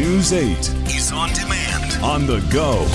News 8 is on demand. on the go.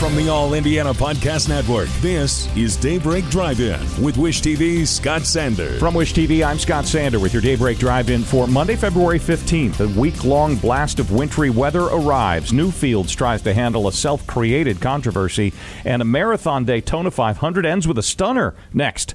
From the All Indiana Podcast Network, this is Daybreak Drive In with Wish TV's Scott Sander. From Wish TV, I'm Scott Sander with your Daybreak Drive In for Monday, February 15th. A week long blast of wintry weather arrives. Newfields tries to handle a self created controversy, and a marathon Daytona 500 ends with a stunner. Next.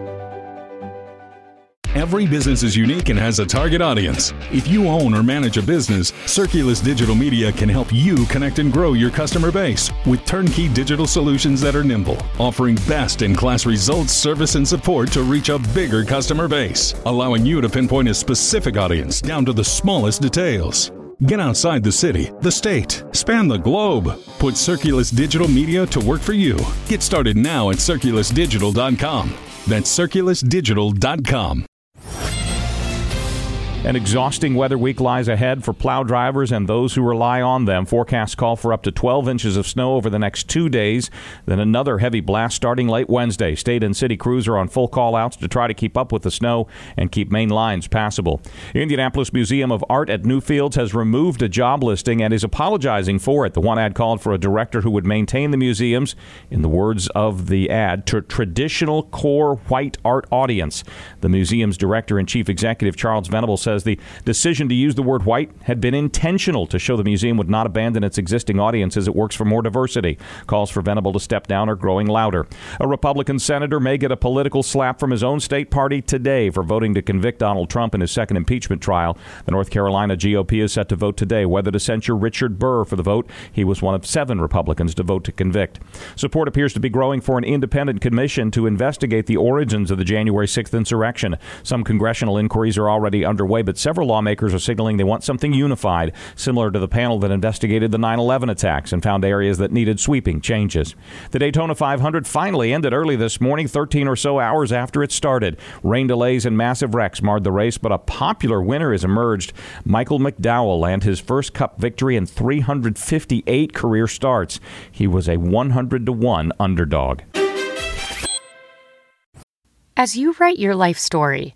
Every business is unique and has a target audience. If you own or manage a business, Circulus Digital Media can help you connect and grow your customer base with turnkey digital solutions that are nimble, offering best in class results, service, and support to reach a bigger customer base, allowing you to pinpoint a specific audience down to the smallest details. Get outside the city, the state, span the globe. Put Circulus Digital Media to work for you. Get started now at circulusdigital.com. That's circulusdigital.com. An exhausting weather week lies ahead for plow drivers and those who rely on them. Forecasts call for up to 12 inches of snow over the next two days, then another heavy blast starting late Wednesday. State and city crews are on full call outs to try to keep up with the snow and keep main lines passable. Indianapolis Museum of Art at Newfields has removed a job listing and is apologizing for it. The one ad called for a director who would maintain the museum's, in the words of the ad, to traditional core white art audience. The museum's director and chief executive, Charles Venable, says the decision to use the word white had been intentional to show the museum would not abandon its existing audience as it works for more diversity. Calls for Venable to step down are growing louder. A Republican senator may get a political slap from his own state party today for voting to convict Donald Trump in his second impeachment trial. The North Carolina GOP is set to vote today whether to censure Richard Burr for the vote. He was one of seven Republicans to vote to convict. Support appears to be growing for an independent commission to investigate the origins of the January 6th insurrection. Some congressional inquiries are already underway, but several lawmakers are signaling they want something unified, similar to the panel that investigated the 9 11 attacks and found areas that needed sweeping changes. The Daytona 500 finally ended early this morning, 13 or so hours after it started. Rain delays and massive wrecks marred the race, but a popular winner has emerged. Michael McDowell landed his first Cup victory in 358 career starts. He was a 100 to 1 underdog. As you write your life story,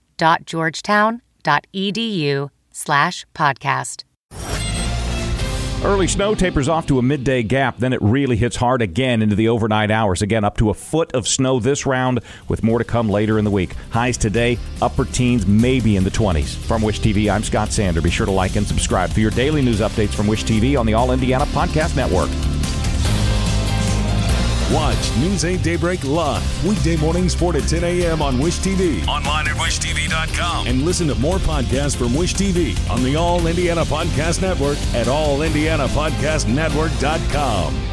scs.georgetown.edu slash podcast. Early snow tapers off to a midday gap, then it really hits hard again into the overnight hours. Again, up to a foot of snow this round, with more to come later in the week. Highs today, upper teens, maybe in the 20s. From Wish TV, I'm Scott Sander. Be sure to like and subscribe for your daily news updates from Wish TV on the All Indiana Podcast Network. Watch News 8 Daybreak live weekday mornings 4 to 10 a.m. on Wish TV. Online at wishtv.com. And listen to more podcasts from Wish TV on the All Indiana Podcast Network at allindianapodcastnetwork.com.